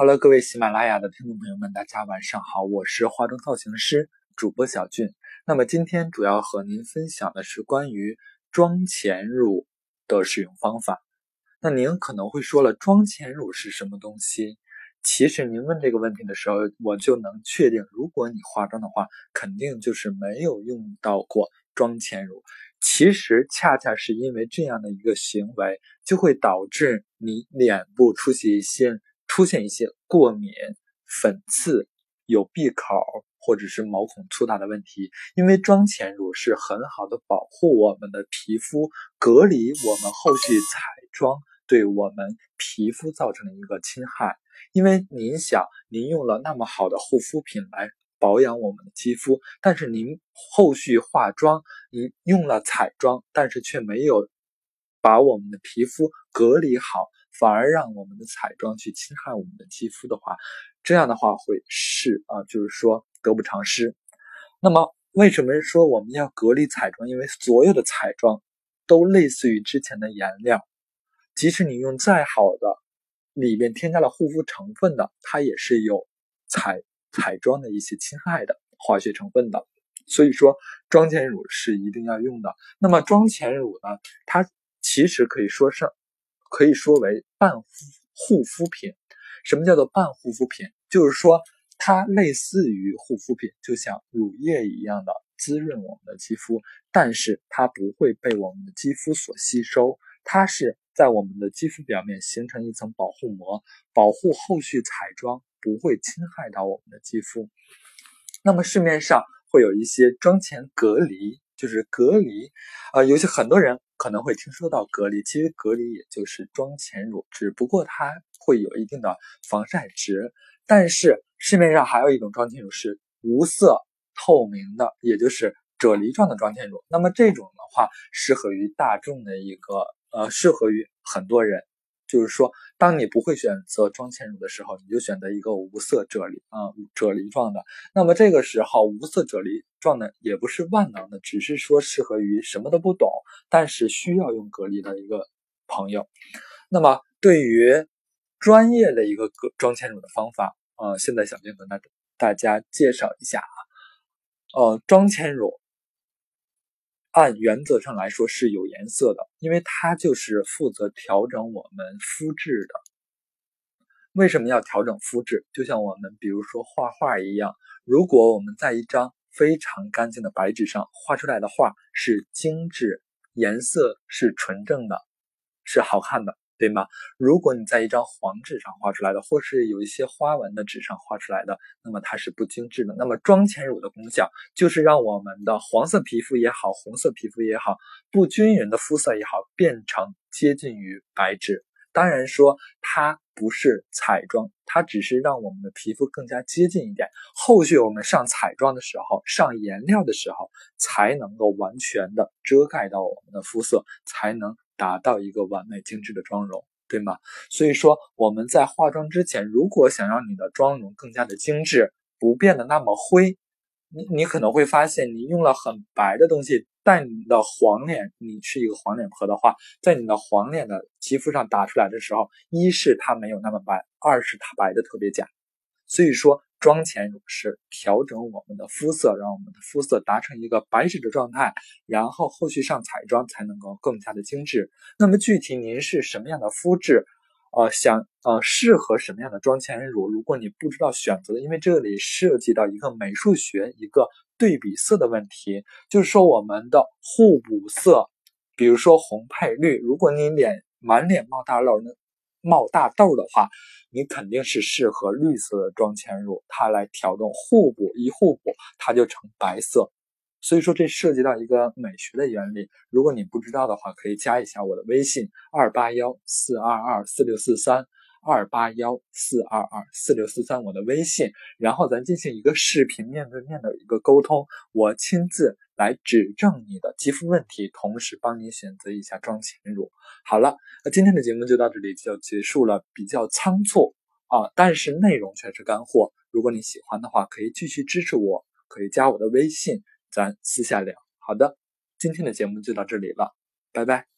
Hello，各位喜马拉雅的听众朋友们，大家晚上好，我是化妆造型师主播小俊。那么今天主要和您分享的是关于妆前乳的使用方法。那您可能会说了，妆前乳是什么东西？其实您问这个问题的时候，我就能确定，如果你化妆的话，肯定就是没有用到过妆前乳。其实恰恰是因为这样的一个行为，就会导致你脸部出现一些。出现一些过敏、粉刺、有闭口或者是毛孔粗大的问题，因为妆前乳是很好的保护我们的皮肤，隔离我们后续彩妆对我们皮肤造成的一个侵害。因为您想，您用了那么好的护肤品来保养我们的肌肤，但是您后续化妆，您用了彩妆，但是却没有把我们的皮肤隔离好。反而让我们的彩妆去侵害我们的肌肤的话，这样的话会是啊，就是说得不偿失。那么为什么说我们要隔离彩妆？因为所有的彩妆都类似于之前的颜料，即使你用再好的，里面添加了护肤成分的，它也是有彩彩妆的一些侵害的化学成分的。所以说妆前乳是一定要用的。那么妆前乳呢，它其实可以说是。可以说为半护护肤品。什么叫做半护肤品？就是说它类似于护肤品，就像乳液一样的滋润我们的肌肤，但是它不会被我们的肌肤所吸收，它是在我们的肌肤表面形成一层保护膜，保护后续彩妆不会侵害到我们的肌肤。那么市面上会有一些妆前隔离，就是隔离，呃，有些很多人。可能会听说到隔离，其实隔离也就是妆前乳，只不过它会有一定的防晒值。但是市面上还有一种妆前乳是无色透明的，也就是啫喱状的妆前乳。那么这种的话，适合于大众的一个呃，适合于很多人。就是说，当你不会选择妆前乳的时候，你就选择一个无色啫喱啊，啫喱状的。那么这个时候，无色啫喱状的也不是万能的，只是说适合于什么都不懂，但是需要用隔离的一个朋友。那么对于专业的一个妆妆前乳的方法呃，现在小编跟大大家介绍一下啊，呃，妆前乳。按原则上来说是有颜色的，因为它就是负责调整我们肤质的。为什么要调整肤质？就像我们比如说画画一样，如果我们在一张非常干净的白纸上画出来的画是精致，颜色是纯正的，是好看的。对吗？如果你在一张黄纸上画出来的，或是有一些花纹的纸上画出来的，那么它是不精致的。那么妆前乳的功效就是让我们的黄色皮肤也好，红色皮肤也好，不均匀的肤色也好，变成接近于白纸。当然说它不是彩妆，它只是让我们的皮肤更加接近一点。后续我们上彩妆的时候，上颜料的时候，才能够完全的遮盖到我们的肤色，才能。达到一个完美精致的妆容，对吗？所以说我们在化妆之前，如果想让你的妆容更加的精致，不变得那么灰，你你可能会发现，你用了很白的东西，但你的黄脸，你是一个黄脸婆的话，在你的黄脸的肌肤上打出来的时候，一是它没有那么白，二是它白的特别假。所以说。妆前乳是调整我们的肤色，让我们的肤色达成一个白纸的状态，然后后续上彩妆才能够更加的精致。那么具体您是什么样的肤质，呃，想呃适合什么样的妆前乳？如果你不知道选择的，因为这里涉及到一个美术学一个对比色的问题，就是说我们的互补色，比如说红配绿，如果你脸满脸冒大漏，那冒大痘的话，你肯定是适合绿色的妆前乳，它来调动互补，一互补它就成白色。所以说这涉及到一个美学的原理。如果你不知道的话，可以加一下我的微信二八幺四二二四六四三。二八幺四二二四六四三，我的微信，然后咱进行一个视频面对面的一个沟通，我亲自来指正你的肌肤问题，同时帮你选择一下妆前乳。好了，那今天的节目就到这里就结束了，比较仓促啊，但是内容却是干货。如果你喜欢的话，可以继续支持我，可以加我的微信，咱私下聊。好的，今天的节目就到这里了，拜拜。